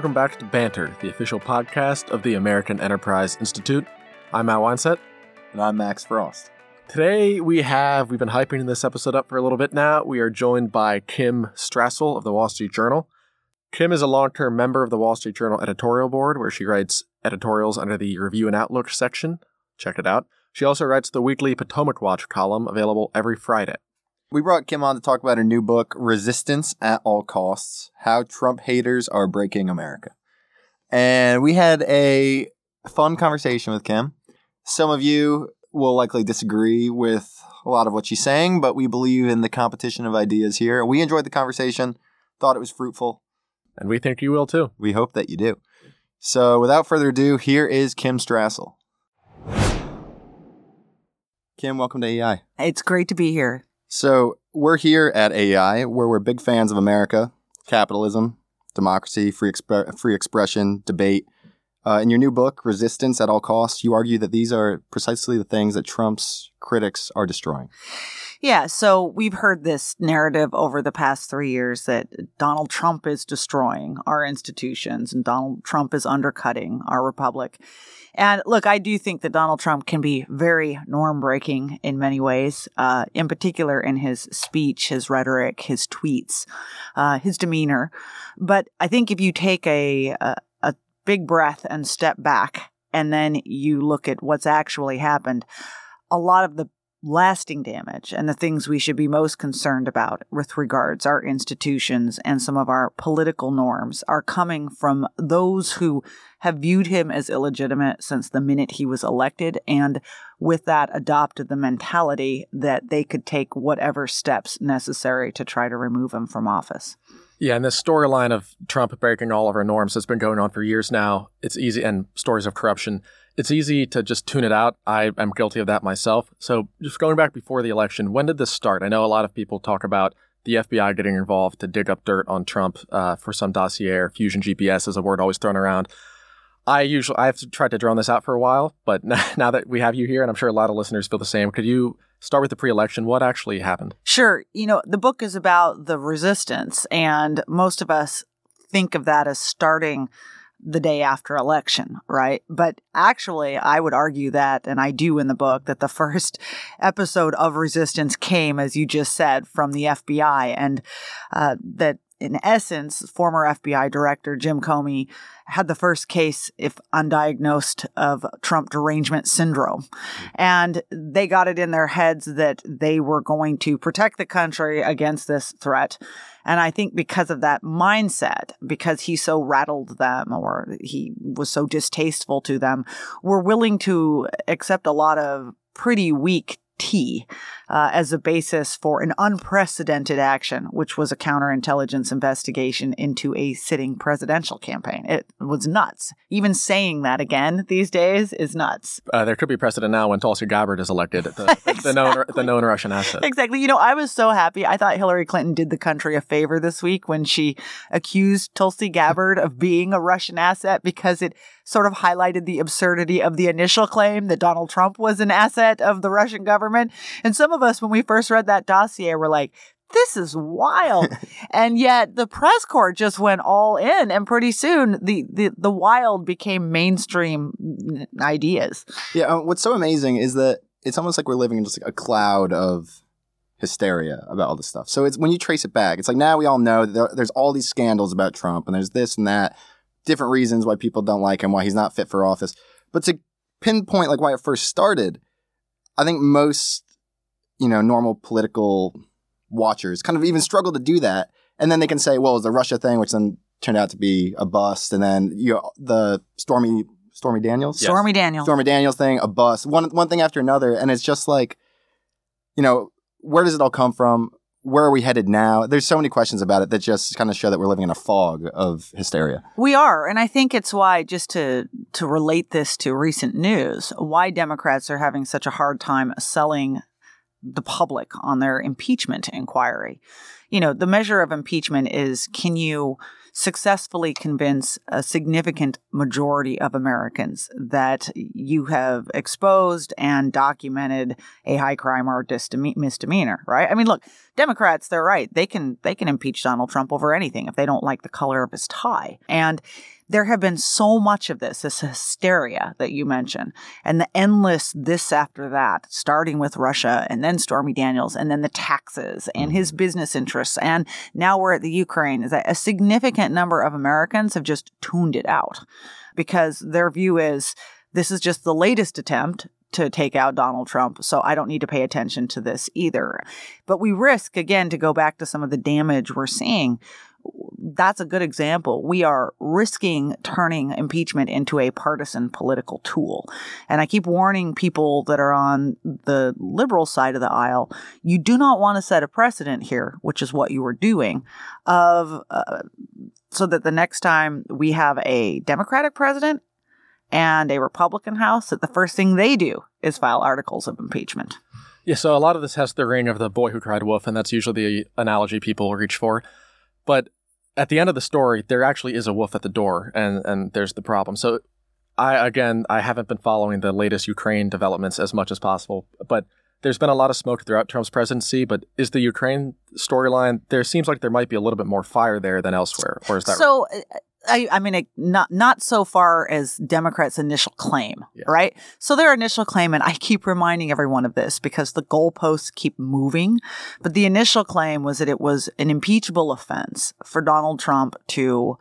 welcome back to Banter, the official podcast of the American Enterprise Institute. I'm Matt Weinset. And I'm Max Frost. Today we have, we've been hyping this episode up for a little bit now. We are joined by Kim Strassel of the Wall Street Journal. Kim is a long term member of the Wall Street Journal editorial board, where she writes editorials under the Review and Outlook section. Check it out. She also writes the weekly Potomac Watch column, available every Friday. We brought Kim on to talk about her new book, Resistance at All Costs How Trump Haters Are Breaking America. And we had a fun conversation with Kim. Some of you will likely disagree with a lot of what she's saying, but we believe in the competition of ideas here. We enjoyed the conversation, thought it was fruitful. And we think you will too. We hope that you do. So without further ado, here is Kim Strassel. Kim, welcome to AEI. It's great to be here. So we're here at AEI, where we're big fans of America, capitalism, democracy, free exp- free expression, debate. Uh, in your new book, Resistance at All Costs, you argue that these are precisely the things that Trump's critics are destroying. Yeah, so we've heard this narrative over the past three years that Donald Trump is destroying our institutions and Donald Trump is undercutting our republic. And look, I do think that Donald Trump can be very norm breaking in many ways, uh, in particular in his speech, his rhetoric, his tweets, uh, his demeanor. But I think if you take a, a, a big breath and step back, and then you look at what's actually happened, a lot of the lasting damage and the things we should be most concerned about with regards our institutions and some of our political norms are coming from those who have viewed him as illegitimate since the minute he was elected and with that adopted the mentality that they could take whatever steps necessary to try to remove him from office. Yeah, and this storyline of Trump breaking all of our norms has been going on for years now. It's easy, and stories of corruption it's easy to just tune it out. I am guilty of that myself. So, just going back before the election, when did this start? I know a lot of people talk about the FBI getting involved to dig up dirt on Trump uh, for some dossier fusion GPS is a word always thrown around. I usually I've tried to drone this out for a while, but now that we have you here, and I'm sure a lot of listeners feel the same, could you start with the pre-election? What actually happened? Sure. You know, the book is about the resistance, and most of us think of that as starting the day after election, right? But actually, I would argue that, and I do in the book, that the first episode of resistance came, as you just said, from the FBI, and uh, that in essence, former FBI Director Jim Comey had the first case, if undiagnosed, of Trump derangement syndrome. Mm-hmm. And they got it in their heads that they were going to protect the country against this threat. And I think because of that mindset, because he so rattled them or he was so distasteful to them, were willing to accept a lot of pretty weak tea uh, as a basis for an unprecedented action, which was a counterintelligence investigation into a sitting presidential campaign. It was nuts. Even saying that again these days is nuts. Uh, there could be precedent now when Tulsi Gabbard is elected, the, exactly. the, known, the known Russian asset. Exactly. You know, I was so happy. I thought Hillary Clinton did the country a favor this week when she accused Tulsi Gabbard of being a Russian asset because it sort of highlighted the absurdity of the initial claim that Donald Trump was an asset of the Russian government. And some of us, when we first read that dossier, we were like, this is wild. and yet the press corps just went all in and pretty soon the, the, the wild became mainstream ideas. Yeah. Um, what's so amazing is that it's almost like we're living in just like a cloud of hysteria about all this stuff. So it's when you trace it back, it's like now we all know that there, there's all these scandals about Trump and there's this and that different reasons why people don't like him, why he's not fit for office. But to pinpoint like why it first started, I think most, you know, normal political watchers kind of even struggle to do that. And then they can say, well, it's the Russia thing, which then turned out to be a bust. And then you know, the Stormy Stormy Daniels? Yes. Stormy Daniels. Stormy Daniels thing, a bust. One one thing after another. And it's just like, you know, where does it all come from? where are we headed now? There's so many questions about it that just kind of show that we're living in a fog of hysteria. We are, and I think it's why just to to relate this to recent news, why Democrats are having such a hard time selling the public on their impeachment inquiry. You know, the measure of impeachment is can you successfully convince a significant majority of Americans that you have exposed and documented a high crime or misdemeanor, right? I mean, look, Democrats, they're right. They can they can impeach Donald Trump over anything if they don't like the color of his tie. And there have been so much of this, this hysteria that you mentioned, and the endless this after that, starting with Russia and then Stormy Daniels and then the taxes and his mm-hmm. business interests. And now we're at the Ukraine, is that a significant number of Americans have just tuned it out because their view is this is just the latest attempt to take out Donald Trump, so I don't need to pay attention to this either. But we risk, again, to go back to some of the damage we're seeing that's a good example. We are risking turning impeachment into a partisan political tool. And I keep warning people that are on the liberal side of the aisle you do not want to set a precedent here, which is what you are doing, of uh, so that the next time we have a Democratic president and a Republican House, that the first thing they do is file articles of impeachment. Yeah, so a lot of this has the ring of the boy who cried wolf, and that's usually the analogy people reach for. But at the end of the story, there actually is a wolf at the door, and and there's the problem. So, I again, I haven't been following the latest Ukraine developments as much as possible, but there's been a lot of smoke throughout Trump's presidency. But is the Ukraine storyline? There seems like there might be a little bit more fire there than elsewhere, or is that so? Right? I, I mean, not not so far as Democrats' initial claim, yeah. right? So their initial claim, and I keep reminding everyone of this because the goalposts keep moving, but the initial claim was that it was an impeachable offense for Donald Trump to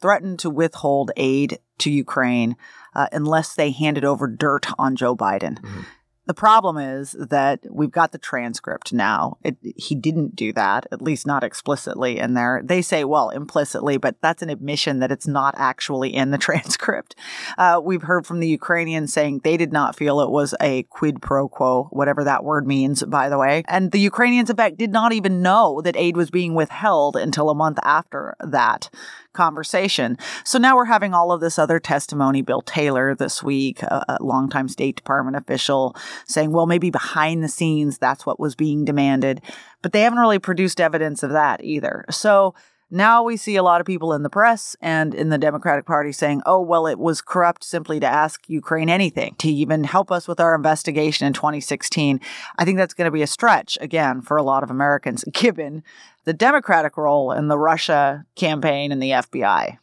threaten to withhold aid to Ukraine uh, unless they handed over dirt on Joe Biden. Mm-hmm. The problem is that we've got the transcript now. It, he didn't do that, at least not explicitly in there. They say, well, implicitly, but that's an admission that it's not actually in the transcript. Uh, we've heard from the Ukrainians saying they did not feel it was a quid pro quo, whatever that word means, by the way. And the Ukrainians, in fact, did not even know that aid was being withheld until a month after that conversation. So now we're having all of this other testimony. Bill Taylor this week, a, a longtime State Department official, saying, well, maybe behind the scenes, that's what was being demanded. But they haven't really produced evidence of that either. So now we see a lot of people in the press and in the Democratic Party saying, oh, well, it was corrupt simply to ask Ukraine anything, to even help us with our investigation in 2016. I think that's going to be a stretch, again, for a lot of Americans, given the Democratic role in the Russia campaign and the FBI.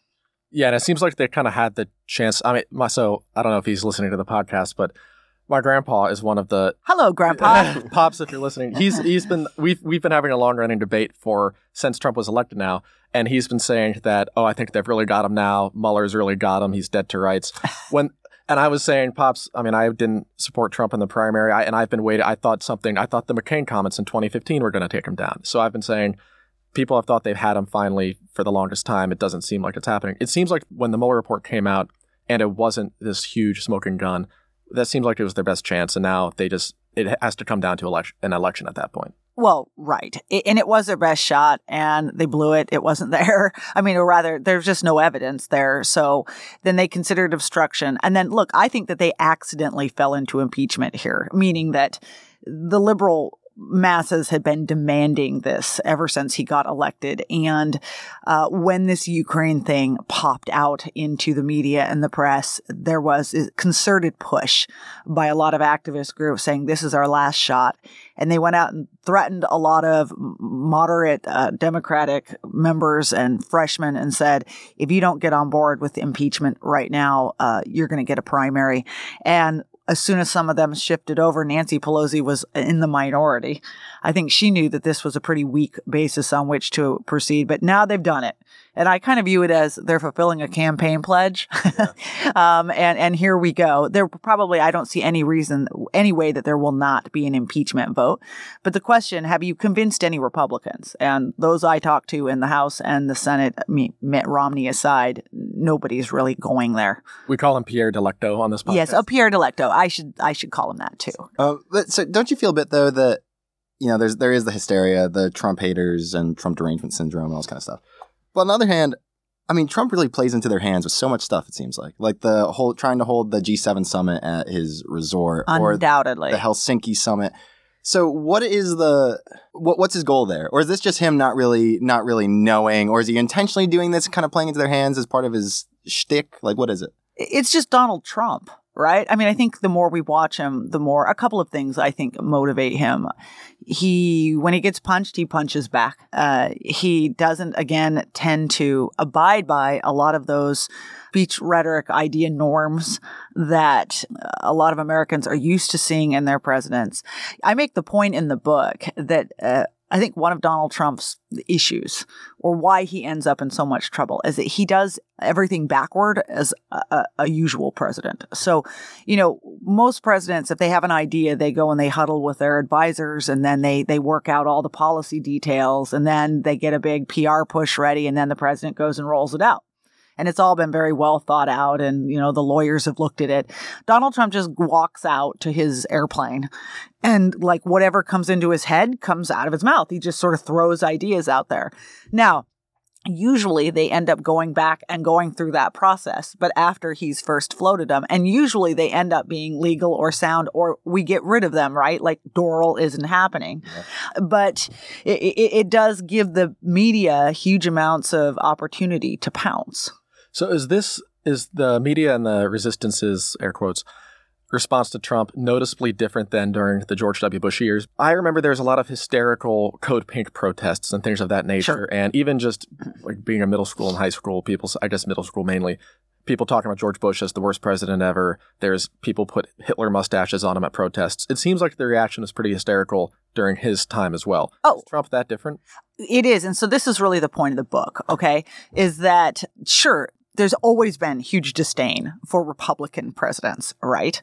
Yeah, and it seems like they kind of had the chance. I mean, my, so I don't know if he's listening to the podcast, but my grandpa is one of the hello grandpa pops if you're listening he's he's been we've we've been having a long running debate for since Trump was elected now and he's been saying that oh I think they've really got him now Mueller's really got him he's dead to rights when and I was saying pops I mean I didn't support Trump in the primary I, and I've been waiting I thought something I thought the McCain comments in 2015 were going to take him down so I've been saying people have thought they've had him finally for the longest time. It doesn't seem like it's happening. It seems like when the Mueller report came out and it wasn't this huge smoking gun, that seems like it was their best chance. And now they just, it has to come down to election, an election at that point. Well, right. It, and it was their best shot and they blew it. It wasn't there. I mean, or rather, there's just no evidence there. So then they considered obstruction. And then look, I think that they accidentally fell into impeachment here, meaning that the liberal masses had been demanding this ever since he got elected. And uh, when this Ukraine thing popped out into the media and the press, there was a concerted push by a lot of activist groups saying this is our last shot. And they went out and threatened a lot of moderate uh, Democratic members and freshmen and said, if you don't get on board with impeachment right now, uh, you're going to get a primary. And as soon as some of them shifted over, Nancy Pelosi was in the minority. I think she knew that this was a pretty weak basis on which to proceed, but now they've done it. And I kind of view it as they're fulfilling a campaign pledge. Yeah. um, and, and here we go. There probably, I don't see any reason, any way that there will not be an impeachment vote. But the question, have you convinced any Republicans? And those I talked to in the House and the Senate, I mean, Mitt Romney aside, nobody's really going there. We call him Pierre Delecto on this podcast. Yes, a Pierre Delecto. I should, I should call him that too. Uh, but so don't you feel a bit though that you know, there's there is the hysteria, the Trump haters and Trump derangement syndrome and all this kind of stuff. But on the other hand, I mean, Trump really plays into their hands with so much stuff. It seems like, like the whole trying to hold the G7 summit at his resort, undoubtedly or the Helsinki summit. So what is the what, what's his goal there, or is this just him not really not really knowing, or is he intentionally doing this, kind of playing into their hands as part of his shtick? Like, what is it? It's just Donald Trump, right? I mean, I think the more we watch him, the more a couple of things I think motivate him. He, when he gets punched, he punches back. Uh, he doesn't, again, tend to abide by a lot of those speech rhetoric idea norms that a lot of Americans are used to seeing in their presidents. I make the point in the book that uh, I think one of Donald Trump's issues or why he ends up in so much trouble is that he does everything backward as a, a, usual president. So, you know, most presidents, if they have an idea, they go and they huddle with their advisors and then they, they work out all the policy details and then they get a big PR push ready and then the president goes and rolls it out and it's all been very well thought out and you know the lawyers have looked at it. Donald trump just walks out to his airplane and like whatever comes into his head comes out of his mouth. He just sort of throws ideas out there. Now usually they end up going back and going through that process but after he's first floated them and usually they end up being legal or sound or we get rid of them right? Like doral isn't happening. Yeah. but it, it, it does give the media huge amounts of opportunity to pounce so is this is the media and the resistance's air quotes response to Trump noticeably different than during the George W. Bush years? I remember there's a lot of hysterical Code Pink protests and things of that nature, sure. and even just like being in middle school and high school, people I guess middle school mainly. People talking about George Bush as the worst president ever. There's people put Hitler mustaches on him at protests. It seems like the reaction is pretty hysterical during his time as well. Oh, is Trump that different? It is, and so this is really the point of the book. Okay, is that sure there's always been huge disdain for Republican presidents, right?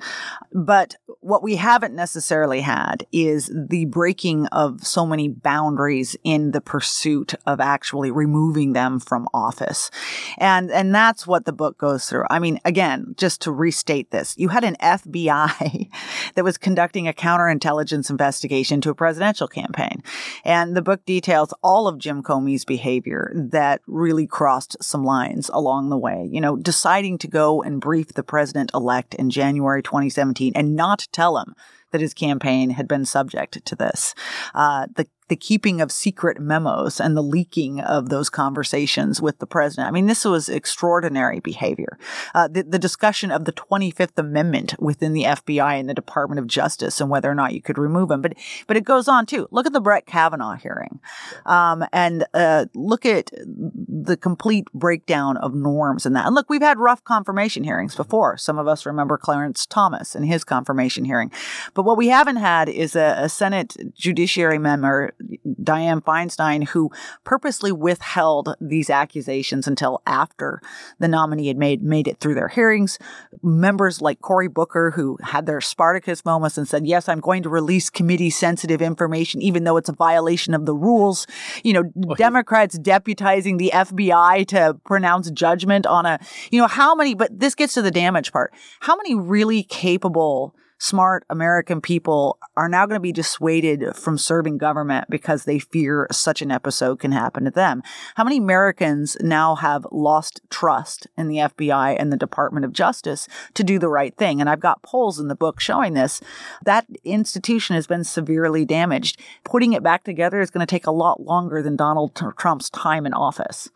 But what we haven't necessarily had is the breaking of so many boundaries in the pursuit of actually removing them from office. And, and that's what the book goes through. I mean, again, just to restate this, you had an FBI that was conducting a counterintelligence investigation to a presidential campaign. And the book details all of Jim Comey's behavior that really crossed some lines along the way way. You know, deciding to go and brief the president elect in January 2017 and not tell him that his campaign had been subject to this. Uh, the the keeping of secret memos and the leaking of those conversations with the president. I mean, this was extraordinary behavior. Uh, the, the, discussion of the 25th Amendment within the FBI and the Department of Justice and whether or not you could remove him. But, but it goes on too. Look at the Brett Kavanaugh hearing um, and uh, look at the complete breakdown of norms in that. And look, we've had rough confirmation hearings before. Some of us remember Clarence Thomas and his confirmation hearing. But what we haven't had is a, a Senate Judiciary member Dianne Feinstein, who purposely withheld these accusations until after the nominee had made made it through their hearings. Members like Cory Booker, who had their Spartacus moments and said, "Yes, I'm going to release committee sensitive information, even though it's a violation of the rules." You know. Democrats deputizing the FBI to pronounce judgment on a, you know, how many? But this gets to the damage part. How many really capable smart American people are now going to be dissuaded from serving government because they fear such an episode can happen to them. How many Americans now have lost trust in the FBI and the Department of Justice to do the right thing? And I've got polls in the book showing this. That institution has been severely damaged. Putting it back together is going to take a lot longer than Donald Trump's time in office.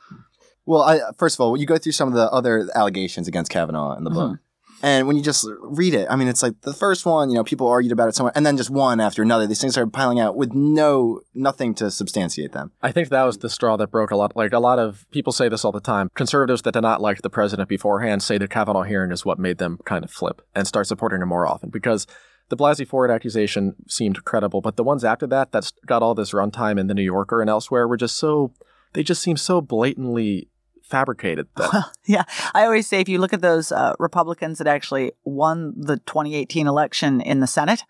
Well, I, first of all, you go through some of the other allegations against Kavanaugh in the mm-hmm. book. And when you just read it, I mean, it's like the first one, you know, people argued about it somewhere, and then just one after another. These things started piling out with no, nothing to substantiate them. I think that was the straw that broke a lot. Like a lot of people say this all the time. Conservatives that did not like the president beforehand say the Kavanaugh hearing is what made them kind of flip and start supporting him more often because the Blasey Ford accusation seemed credible, but the ones after that that's got all this runtime in the New Yorker and elsewhere were just so, they just seem so blatantly fabricated. Well, yeah, I always say if you look at those uh, Republicans that actually won the 2018 election in the Senate,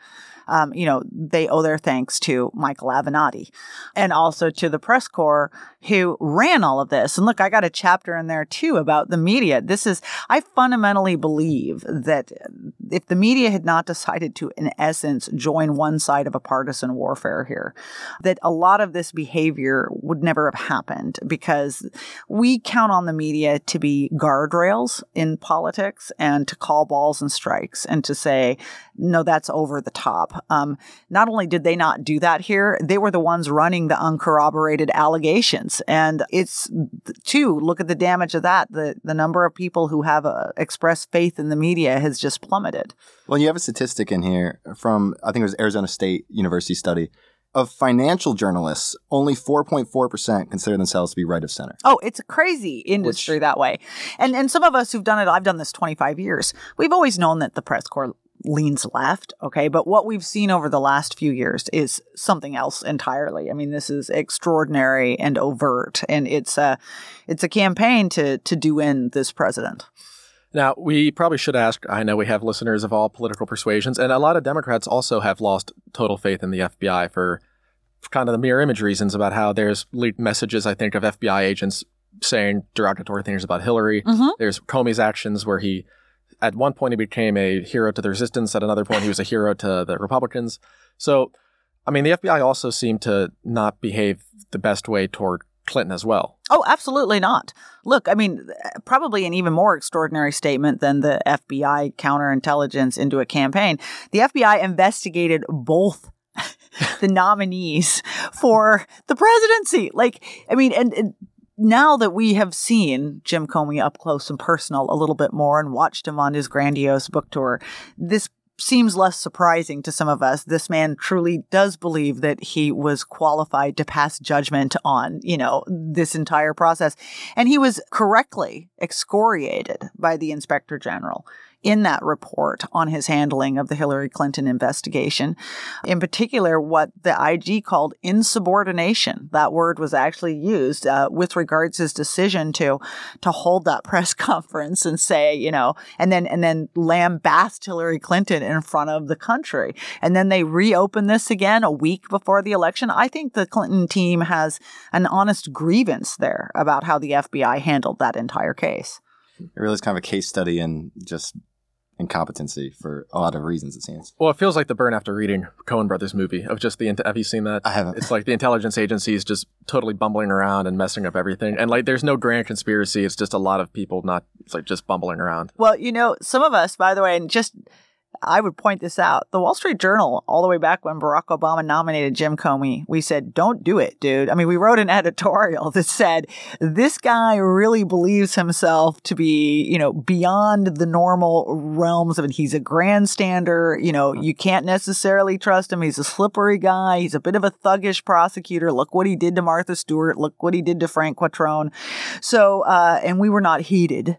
um, you know, they owe their thanks to Michael Avenatti and also to the press corps who ran all of this. And look, I got a chapter in there too about the media. This is, I fundamentally believe that if the media had not decided to, in essence, join one side of a partisan warfare here, that a lot of this behavior would never have happened because we count on the media to be guardrails in politics and to call balls and strikes and to say, no, that's over the top. Um, not only did they not do that here, they were the ones running the uncorroborated allegations. And it's, too, look at the damage of that. The, the number of people who have uh, expressed faith in the media has just plummeted. Well, you have a statistic in here from, I think it was Arizona State University study. Of financial journalists, only 4.4% consider themselves to be right of center. Oh, it's a crazy industry Which, that way. And and some of us who've done it, I've done this 25 years. We've always known that the press corps leans left. Okay. But what we've seen over the last few years is something else entirely. I mean, this is extraordinary and overt, and it's a, it's a campaign to, to do in this president. Now, we probably should ask. I know we have listeners of all political persuasions, and a lot of Democrats also have lost total faith in the FBI for kind of the mirror image reasons about how there's leaked messages, I think, of FBI agents saying derogatory things about Hillary. Mm-hmm. There's Comey's actions where he at one point he became a hero to the resistance. At another point, he was a hero to the Republicans. So, I mean, the FBI also seemed to not behave the best way toward Clinton as well. Oh, absolutely not. Look, I mean, probably an even more extraordinary statement than the FBI counterintelligence into a campaign. The FBI investigated both the nominees for the presidency. Like, I mean, and, and now that we have seen Jim Comey up close and personal a little bit more and watched him on his grandiose book tour, this seems less surprising to some of us. This man truly does believe that he was qualified to pass judgment on, you know, this entire process. And he was correctly excoriated by the inspector general in that report on his handling of the Hillary Clinton investigation. In particular, what the IG called insubordination. That word was actually used uh, with regards his decision to to hold that press conference and say, you know, and then and then lambast Hillary Clinton in front of the country. And then they reopen this again a week before the election. I think the Clinton team has an honest grievance there about how the FBI handled that entire case. It really is kind of a case study in just incompetency for a lot of reasons. It seems. Well, it feels like the burn after reading Coen Brothers movie of just the. Have you seen that? I haven't. It's like the intelligence agencies just totally bumbling around and messing up everything, and like there's no grand conspiracy. It's just a lot of people not. It's like just bumbling around. Well, you know, some of us, by the way, and just I would point this out. The Wall Street Journal, all the way back when Barack Obama nominated Jim Comey, we said, don't do it, dude. I mean, we wrote an editorial that said, this guy really believes himself to be, you know, beyond the normal realms of it. He's a grandstander. You know, you can't necessarily trust him. He's a slippery guy. He's a bit of a thuggish prosecutor. Look what he did to Martha Stewart. Look what he did to Frank Quattrone. So, uh, and we were not heeded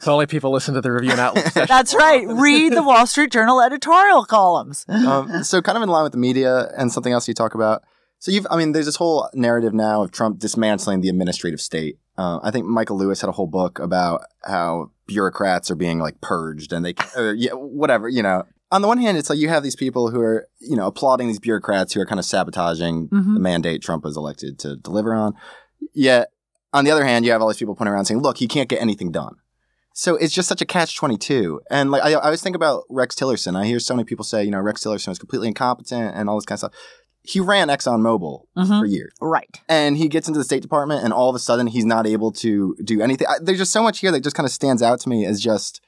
so only people listen to the review and outlook. That's right. Read the Wall Street Journal editorial columns. Um, so kind of in line with the media and something else you talk about. So you've, I mean, there's this whole narrative now of Trump dismantling the administrative state. Uh, I think Michael Lewis had a whole book about how bureaucrats are being like purged and they, or, yeah, whatever, you know. On the one hand, it's like you have these people who are, you know, applauding these bureaucrats who are kind of sabotaging mm-hmm. the mandate Trump was elected to deliver on. Yet on the other hand, you have all these people pointing around saying, look, he can't get anything done. So it's just such a catch 22. And like, I, I always think about Rex Tillerson. I hear so many people say, you know, Rex Tillerson was completely incompetent and all this kind of stuff. He ran ExxonMobil mm-hmm. for years. Right. And he gets into the State Department and all of a sudden he's not able to do anything. I, there's just so much here that just kind of stands out to me as just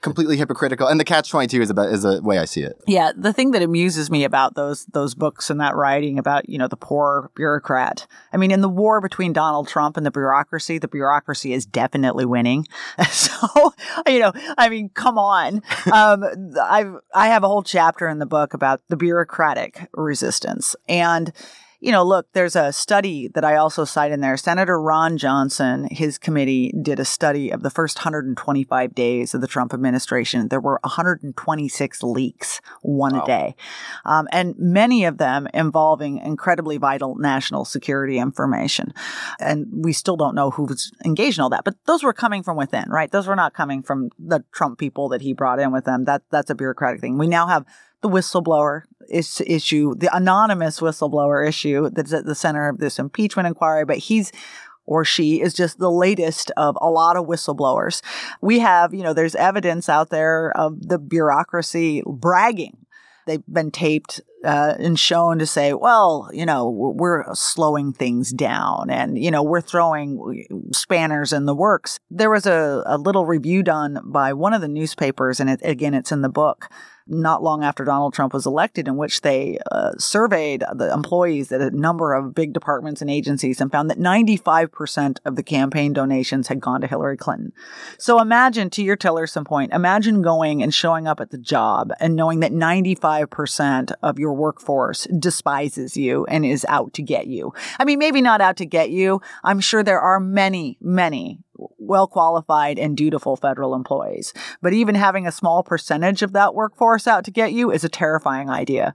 completely hypocritical. And the catch twenty two is about is the way I see it. Yeah, the thing that amuses me about those those books and that writing about you know the poor bureaucrat. I mean, in the war between Donald Trump and the bureaucracy, the bureaucracy is definitely winning. so you know, I mean, come on. Um, I I have a whole chapter in the book about the bureaucratic resistance and you know, look, there's a study that I also cite in there. Senator Ron Johnson, his committee did a study of the first 125 days of the Trump administration. There were 126 leaks, one wow. a day, um, and many of them involving incredibly vital national security information. And we still don't know who was engaged in all that, but those were coming from within, right? Those were not coming from the Trump people that he brought in with them. That that's a bureaucratic thing. We now have the whistleblower is, issue, the anonymous whistleblower issue that's at the center of this impeachment inquiry, but he's or she is just the latest of a lot of whistleblowers. We have, you know, there's evidence out there of the bureaucracy bragging. They've been taped uh, and shown to say, well, you know, we're slowing things down and, you know, we're throwing spanners in the works. There was a, a little review done by one of the newspapers, and it, again, it's in the book not long after Donald Trump was elected, in which they uh, surveyed the employees at a number of big departments and agencies and found that 95% of the campaign donations had gone to Hillary Clinton. So imagine, to your Tillerson point, imagine going and showing up at the job and knowing that 95% of your workforce despises you and is out to get you. I mean, maybe not out to get you. I'm sure there are many, many well qualified and dutiful federal employees. But even having a small percentage of that workforce out to get you is a terrifying idea.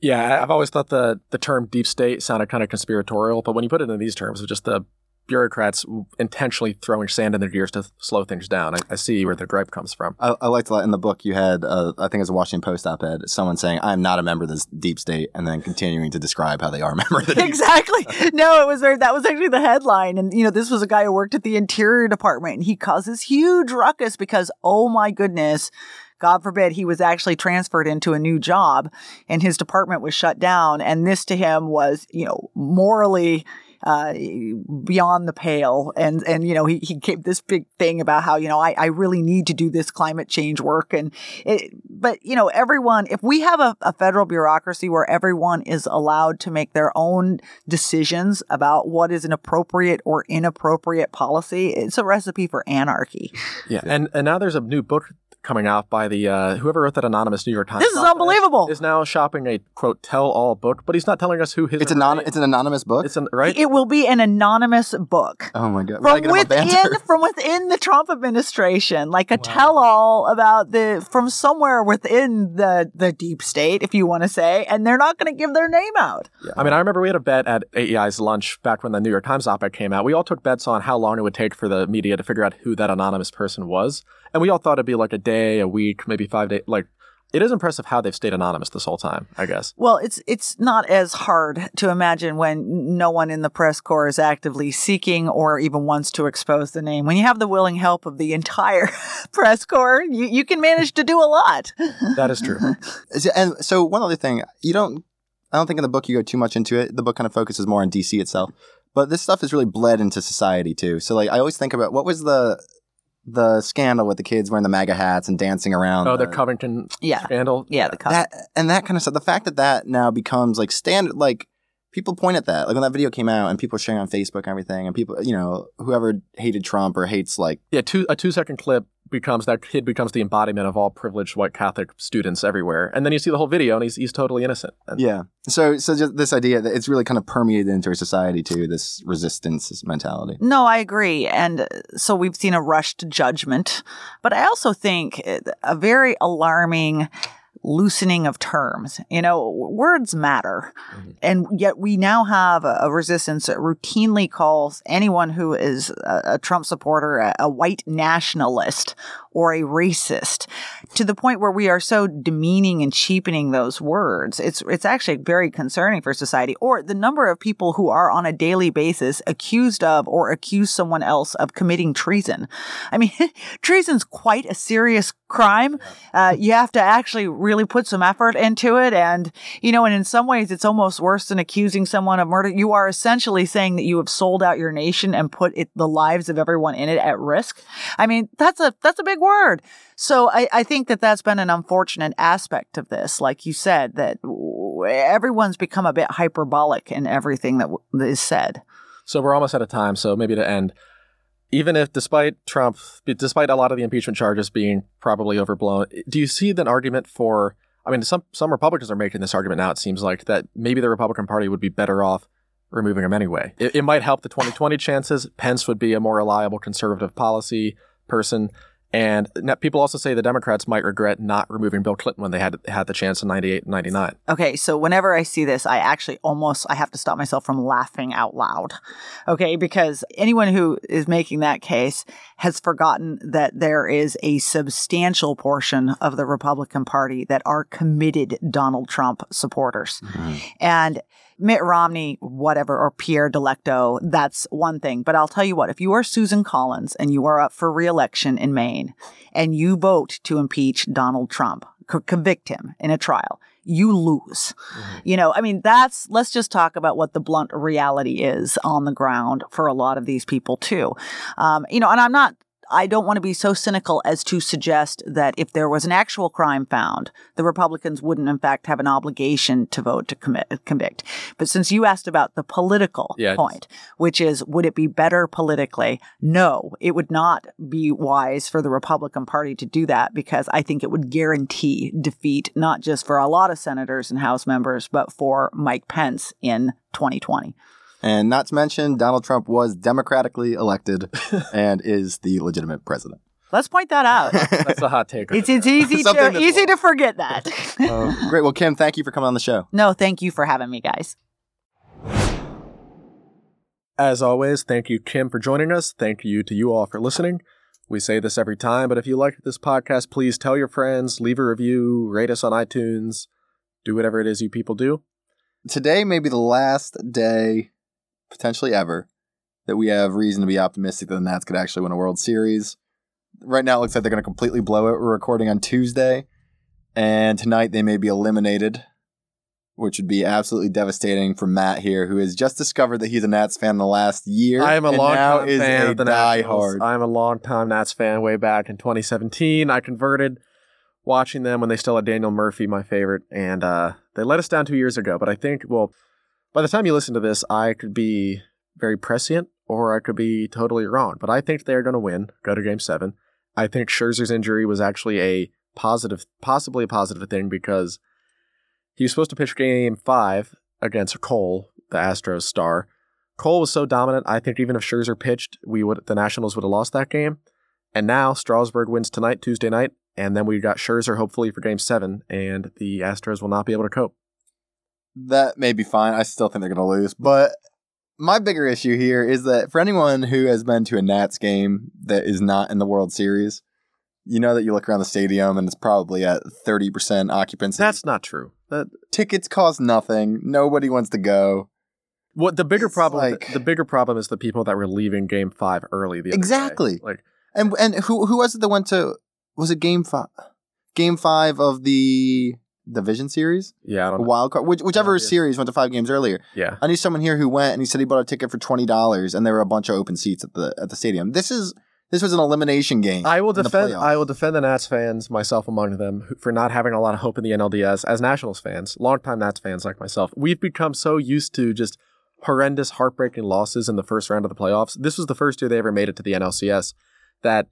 Yeah, I've always thought the the term deep state sounded kind of conspiratorial, but when you put it in these terms, it's just the bureaucrats intentionally throwing sand in their gears to slow things down. I, I see where the gripe comes from. I, I liked in the book you had, uh, I think it was a Washington Post op-ed, someone saying, "I'm not a member of this deep state," and then continuing to describe how they are a member of the exactly. no, it was very, that was actually the headline, and you know this was a guy who worked at the Interior Department, and he causes huge ruckus because oh my goodness. God forbid he was actually transferred into a new job and his department was shut down. And this to him was, you know, morally uh, beyond the pale. And, and, you know, he, he gave this big thing about how, you know, I, I really need to do this climate change work. And it, but, you know, everyone, if we have a, a federal bureaucracy where everyone is allowed to make their own decisions about what is an appropriate or inappropriate policy, it's a recipe for anarchy. Yeah. And, and now there's a new book coming out by the uh, whoever wrote that anonymous New York Times. This is unbelievable. Is now shopping a quote tell all book, but he's not telling us who his. It's anon- It's an anonymous book. It's an right. It will be an anonymous book. Oh my god! From within, from within the Trump administration, like a wow. tell all about the from somewhere within the the deep state, if you want to say, and they're not going to give their name out. Yeah. I mean, I remember we had a bet at AEI's lunch back when the New York Times op-ed came out. We all took bets on how long it would take for the media to figure out who that anonymous person was. And we all thought it'd be like a day, a week, maybe five days. Like it is impressive how they've stayed anonymous this whole time, I guess. Well, it's it's not as hard to imagine when no one in the press corps is actively seeking or even wants to expose the name. When you have the willing help of the entire press corps, you, you can manage to do a lot. that is true. and so one other thing, you don't I don't think in the book you go too much into it. The book kind of focuses more on DC itself. But this stuff is really bled into society too. So like I always think about what was the the scandal with the kids wearing the MAGA hats and dancing around. Oh, the, the Covington yeah. scandal. Yeah, the that and that kind of stuff. The fact that that now becomes like standard, like people point at that. Like when that video came out and people were sharing on Facebook and everything, and people, you know, whoever hated Trump or hates like yeah, two a two second clip becomes that kid becomes the embodiment of all privileged white Catholic students everywhere, and then you see the whole video and he's he's totally innocent. And yeah, so so just this idea that it's really kind of permeated into our society too. This resistance mentality. No, I agree, and uh, so we've seen a rush to judgment, but I also think uh, a very alarming loosening of terms. You know, words matter. Mm-hmm. And yet we now have a, a, resistance that routinely calls anyone who is a, a Trump supporter a, a, white nationalist or a racist to the point where we are so demeaning and cheapening those words. It's it's actually very concerning for society. Or the number of people who are on a daily basis accused of or accuse someone else of committing treason. I mean, treason's quite a serious crime. Uh, you have to actually really put some effort into it. And, you know, and in some ways it's almost worse than accusing someone of murder. You are essentially saying that you have sold out your nation and put it, the lives of everyone in it at risk. I mean, that's a, that's a big word. So I, I think that that's been an unfortunate aspect of this. Like you said, that everyone's become a bit hyperbolic in everything that is said. So we're almost out of time. So maybe to end, even if despite Trump, despite a lot of the impeachment charges being probably overblown, do you see the argument for? I mean, some some Republicans are making this argument now. It seems like that maybe the Republican Party would be better off removing him anyway. It, it might help the 2020 chances. Pence would be a more reliable conservative policy person. And people also say the Democrats might regret not removing Bill Clinton when they had had the chance in 98 and 99. Okay, so whenever I see this, I actually almost I have to stop myself from laughing out loud. Okay, because anyone who is making that case has forgotten that there is a substantial portion of the Republican Party that are committed Donald Trump supporters. Mm-hmm. And Mitt Romney, whatever, or Pierre Delecto, that's one thing. But I'll tell you what, if you are Susan Collins and you are up for reelection in Maine and you vote to impeach Donald Trump, convict him in a trial, you lose. You know, I mean, that's, let's just talk about what the blunt reality is on the ground for a lot of these people, too. Um, you know, and I'm not I don't want to be so cynical as to suggest that if there was an actual crime found, the Republicans wouldn't, in fact, have an obligation to vote to commit, convict. But since you asked about the political Yeah, point, which is would it be better politically? No, it would not be wise for the Republican Party to do that because I think it would guarantee defeat, not just for a lot of senators and House members, but for Mike Pence in 2020. And not to mention, Donald Trump was democratically elected and is the legitimate president. Let's point that out. That's a hot take. It's, it's easy Something to easy to forget that. Uh, great. Well, Kim, thank you for coming on the show. no, thank you for having me, guys. As always, thank you, Kim, for joining us. Thank you to you all for listening. We say this every time, but if you like this podcast, please tell your friends, leave a review, rate us on iTunes, do whatever it is you people do. Today may be the last day, potentially ever, that we have reason to be optimistic that the Nats could actually win a World Series. Right now, it looks like they're going to completely blow it. We're recording on Tuesday, and tonight they may be eliminated, which would be absolutely devastating for Matt here, who has just discovered that he's a Nats fan in the last year. I am a long time fan of the diehard. I'm a long time Nats fan way back in 2017. I converted watching them when they still had Daniel Murphy, my favorite, and uh, they let us down two years ago. But I think, well, by the time you listen to this, I could be very prescient or I could be totally wrong. But I think they're going to win, go to game seven. I think Scherzer's injury was actually a positive, possibly a positive thing because he was supposed to pitch game five against Cole, the Astros star. Cole was so dominant. I think even if Scherzer pitched, we would the Nationals would have lost that game. And now Strasburg wins tonight, Tuesday night, and then we got Scherzer hopefully for Game Seven, and the Astros will not be able to cope. That may be fine. I still think they're going to lose. But my bigger issue here is that for anyone who has been to a Nats game that is not in the World Series, you know that you look around the stadium and it's probably at 30% occupancy. That's not true. That Tickets cost nothing. Nobody wants to go. what the bigger It's problem. like- the bigger problem is the people that were leaving Game Five early. The other day. Exactly. Like And and who who was it that went to was it game 5 game 5 of the division series? yeah, I don't know. wild card, which, whichever Yeah, series went to 5 games earlier. Yeah, I knew someone here who went and he said he bought a ticket for twenty dollars, and there were a bunch of open seats at the at the stadium. This is this was an elimination game. I will defend. I will defend the Nats fans, myself among them, for not having a lot of hope in the NLDS. As Nationals fans, longtime Nats fans like myself, we've become so used to just horrendous, heartbreaking losses in the first round of the playoffs. This was the first year they ever made it to the NLCS. That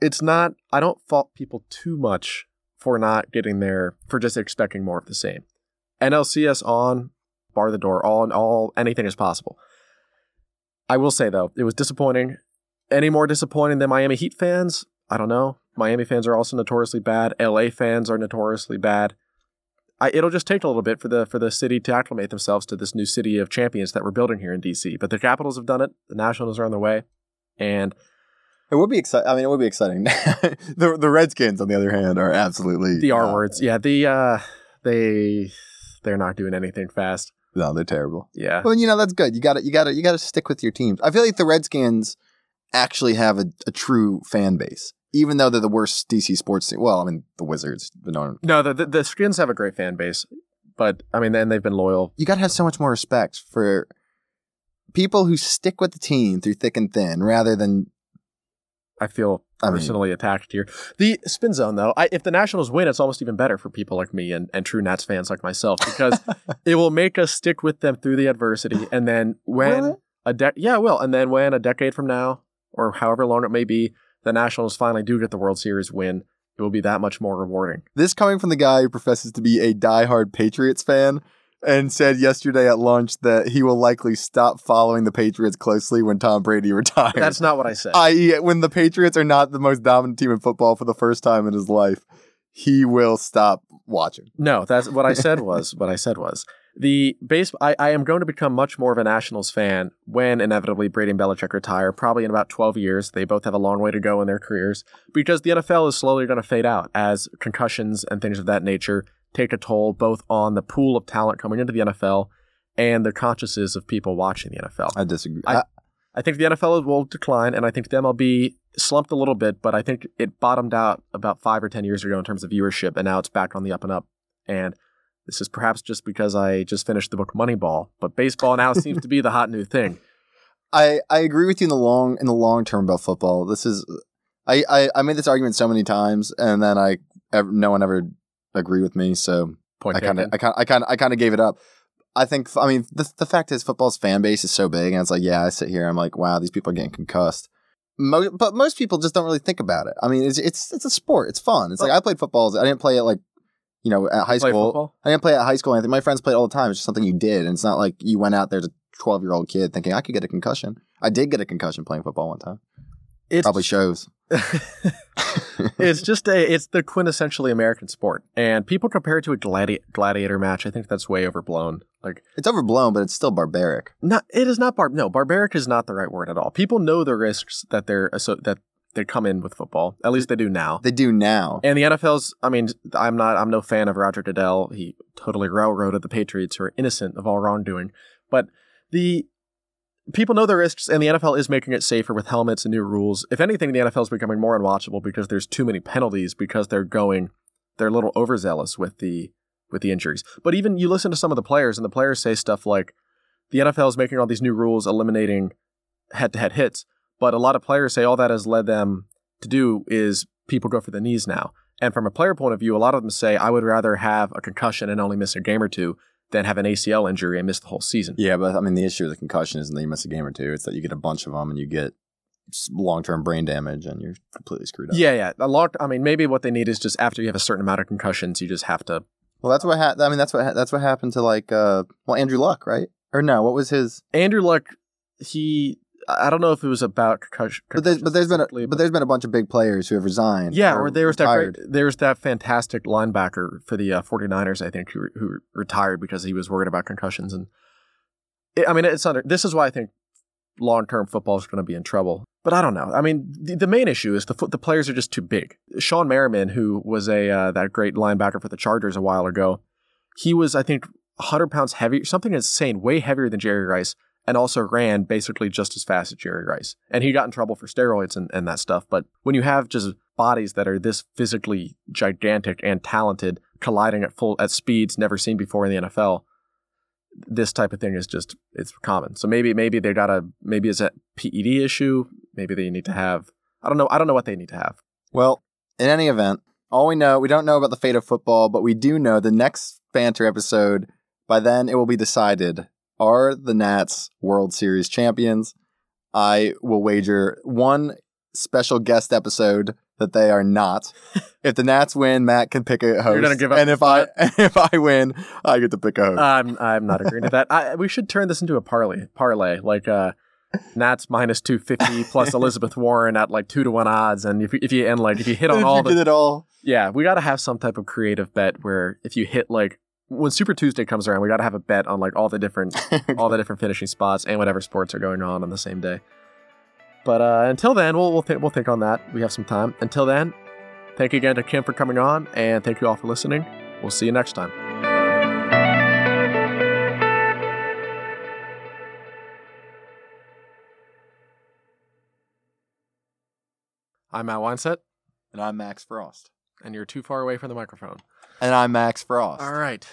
it's not. I don't fault people too much for not getting there for just expecting more of the same. NLCS on, bar the door, all all anything is possible. I will say though, it was disappointing. Any more disappointing than Miami Heat fans? I don't know. Miami fans are also notoriously bad. LA fans are notoriously bad. I, it'll just take a little bit for the for the city to acclimate themselves to this new city of champions that we're building here in DC. But the Capitals have done it. The Nationals are on their way, and It would be exciting. I mean, it would be exciting. the the Redskins, on the other hand, are absolutely the R uh, words, yeah, the uh, they they're not doing anything fast. No, they're terrible. Yeah, Well, you know that's good. You got to you got to you got to stick with your teams. I feel like the Redskins actually have a, a true fan base, even though they're the worst DC sports team. Well, I mean, the Wizards, but no, no, the, the the Skins have a great fan base, but I mean, and they've been loyal. you got to have so much more respect for people who stick with the team through thick and thin, rather than I feel I mean- personally attacked here. The spin zone, though, I, if the Nationals win, it's almost even better for people like me and, and true Nats fans like myself because it will make us stick with them through the adversity. And then when a de- yeah, it will. And then when a decade from now, or however long it may be, the Nationals finally do get the World Series win, it will be that much more rewarding. This coming from the guy who professes to be a diehard Patriots fan and said yesterday at lunch that he will likely stop following the Patriots closely when Tom Brady retires. That's not what I said. i.e., when the Patriots are not the most dominant team in football for the first time in his life, he will stop watching. No, that's what I said was what I said was the base. I, I am going to become much more of a Nationals fan when inevitably Brady and Belichick retire, probably in about 12 years. They both have a long way to go in their careers because the NFL is slowly going to fade out as concussions and things of that nature take a toll both on the pool of talent coming into the NFL and the consciences of people watching the NFL. I disagree. I- I, think the NFL will decline, and I think the MLB slumped a little bit, but I think it bottomed out about five or ten years ago in terms of viewership, and now it's back on the up and up. And This is perhaps just because I just finished the book Moneyball, but baseball now seems to be the hot new thing. I, I agree with you in the long in the long term about football. This is I, I, I made this argument so many times, and then I ever, no one ever agreed with me. So Point I kind of. I kind I kind I kind of gave it up. I think I mean the the fact is football's fan base is so big, and it's like yeah, I sit here, I'm like wow, these people are getting concussed. Mo- but most people just don't really think about it. I mean, it's it's it's a sport. It's fun. It's like I played football. I didn't play it like you know at high school. football? I didn't play at high school. Anything. My friends played all the time. It's just something you did, and it's not like you went out there as a twelve year old kid thinking I could get a concussion. I did get a concussion playing football one time. It Probably shows. it's just a it's the quintessentially American sport, and people compare it to a gladi- gladiator match. I think that's way overblown. Like, It's overblown, but it's still barbaric. not it is not bar. No, barbaric is not the right word at all. People know the risks that they're so that they come in with football. At least they do now. They do now. And the NFL's, I mean, I'm not, I'm no fan of Roger Goodell. He totally railroaded the Patriots who are innocent of all wrongdoing. But the people know the risks, and the NFL is making it safer with helmets and new rules. If anything, the NFL is becoming more unwatchable because there's too many penalties because they're going, they're a little overzealous with the with the injuries. But even you listen to some of the players, and the players say stuff like, the NFL is making all these new rules eliminating head-to-head hits. But a lot of players say all that has led them to do is people go for the knees now. And from a player point of view, a lot of them say, I would rather have a concussion and only miss a game or two than have an ACL injury and miss the whole season. Yeah, but I mean, the issue with the concussion isn't that you miss a game or two. It's that you get a bunch of them and you get long term brain damage and you're completely screwed up. Yeah, yeah. A lot, I mean, maybe what they need is just after you have a certain amount of concussions, you just have to. Well, that's what ha- I mean. That's what ha- that's what happened to like uh well Andrew Luck, right? Or no, what was his? Andrew Luck, he. I don't know if it was about concussion. But there's but there's been a, but there's been a bunch of big players who have resigned. Yeah, or there was that retired. great, there was that fantastic linebacker for the uh, 49ers, I think, who, who retired because he was worried about concussions. And it, I mean, it's under. This is why I think long term football is going to be in trouble. But I don't know. I mean, the, the main issue is the the players are just too big. Shawne Merriman, who was a uh, that great linebacker for the Chargers a while ago, he was I think 100 pounds heavy, something insane, way heavier than Jerry Rice, and also ran basically just as fast as Jerry Rice. And he got in trouble for steroids and, and that stuff. But when you have just bodies that are this physically gigantic and talented colliding at full at speeds never seen before in the NFL, this type of thing is just it's common. So maybe maybe they got a maybe it's a PED issue. Maybe they need to have I don't know I don't know what they need to have. Well, in any event, all we know, we don't know about the fate of football, but we do know the next banter episode, by then it will be decided are the Nats World Series champions? I will wager one special guest episode that they are not. if the Nats win, Matt can pick a host. You're gonna give up and if I if I win, I get to pick a host. I'm I'm not agreeing to that. I, we should turn this into a parlay parlay like uh Nats minus 250 plus Elizabeth Warren at like 2 to 1 odds and if you, if you and like if you hit on all you the all. Yeah, we got to have some type of creative bet where if you hit like when Super Tuesday comes around, we got to have a bet on like all the different all the different finishing spots and whatever sports are going on on the same day. But uh, until then, we'll we'll, th- we'll think on that. We have some time. Until then, thank you again to Kim for coming on, and thank you all for listening. We'll see you next time. I'm Matt Wineset, and I'm Max Frost. and you're too far away from the microphone. And I'm Max Frost. All right.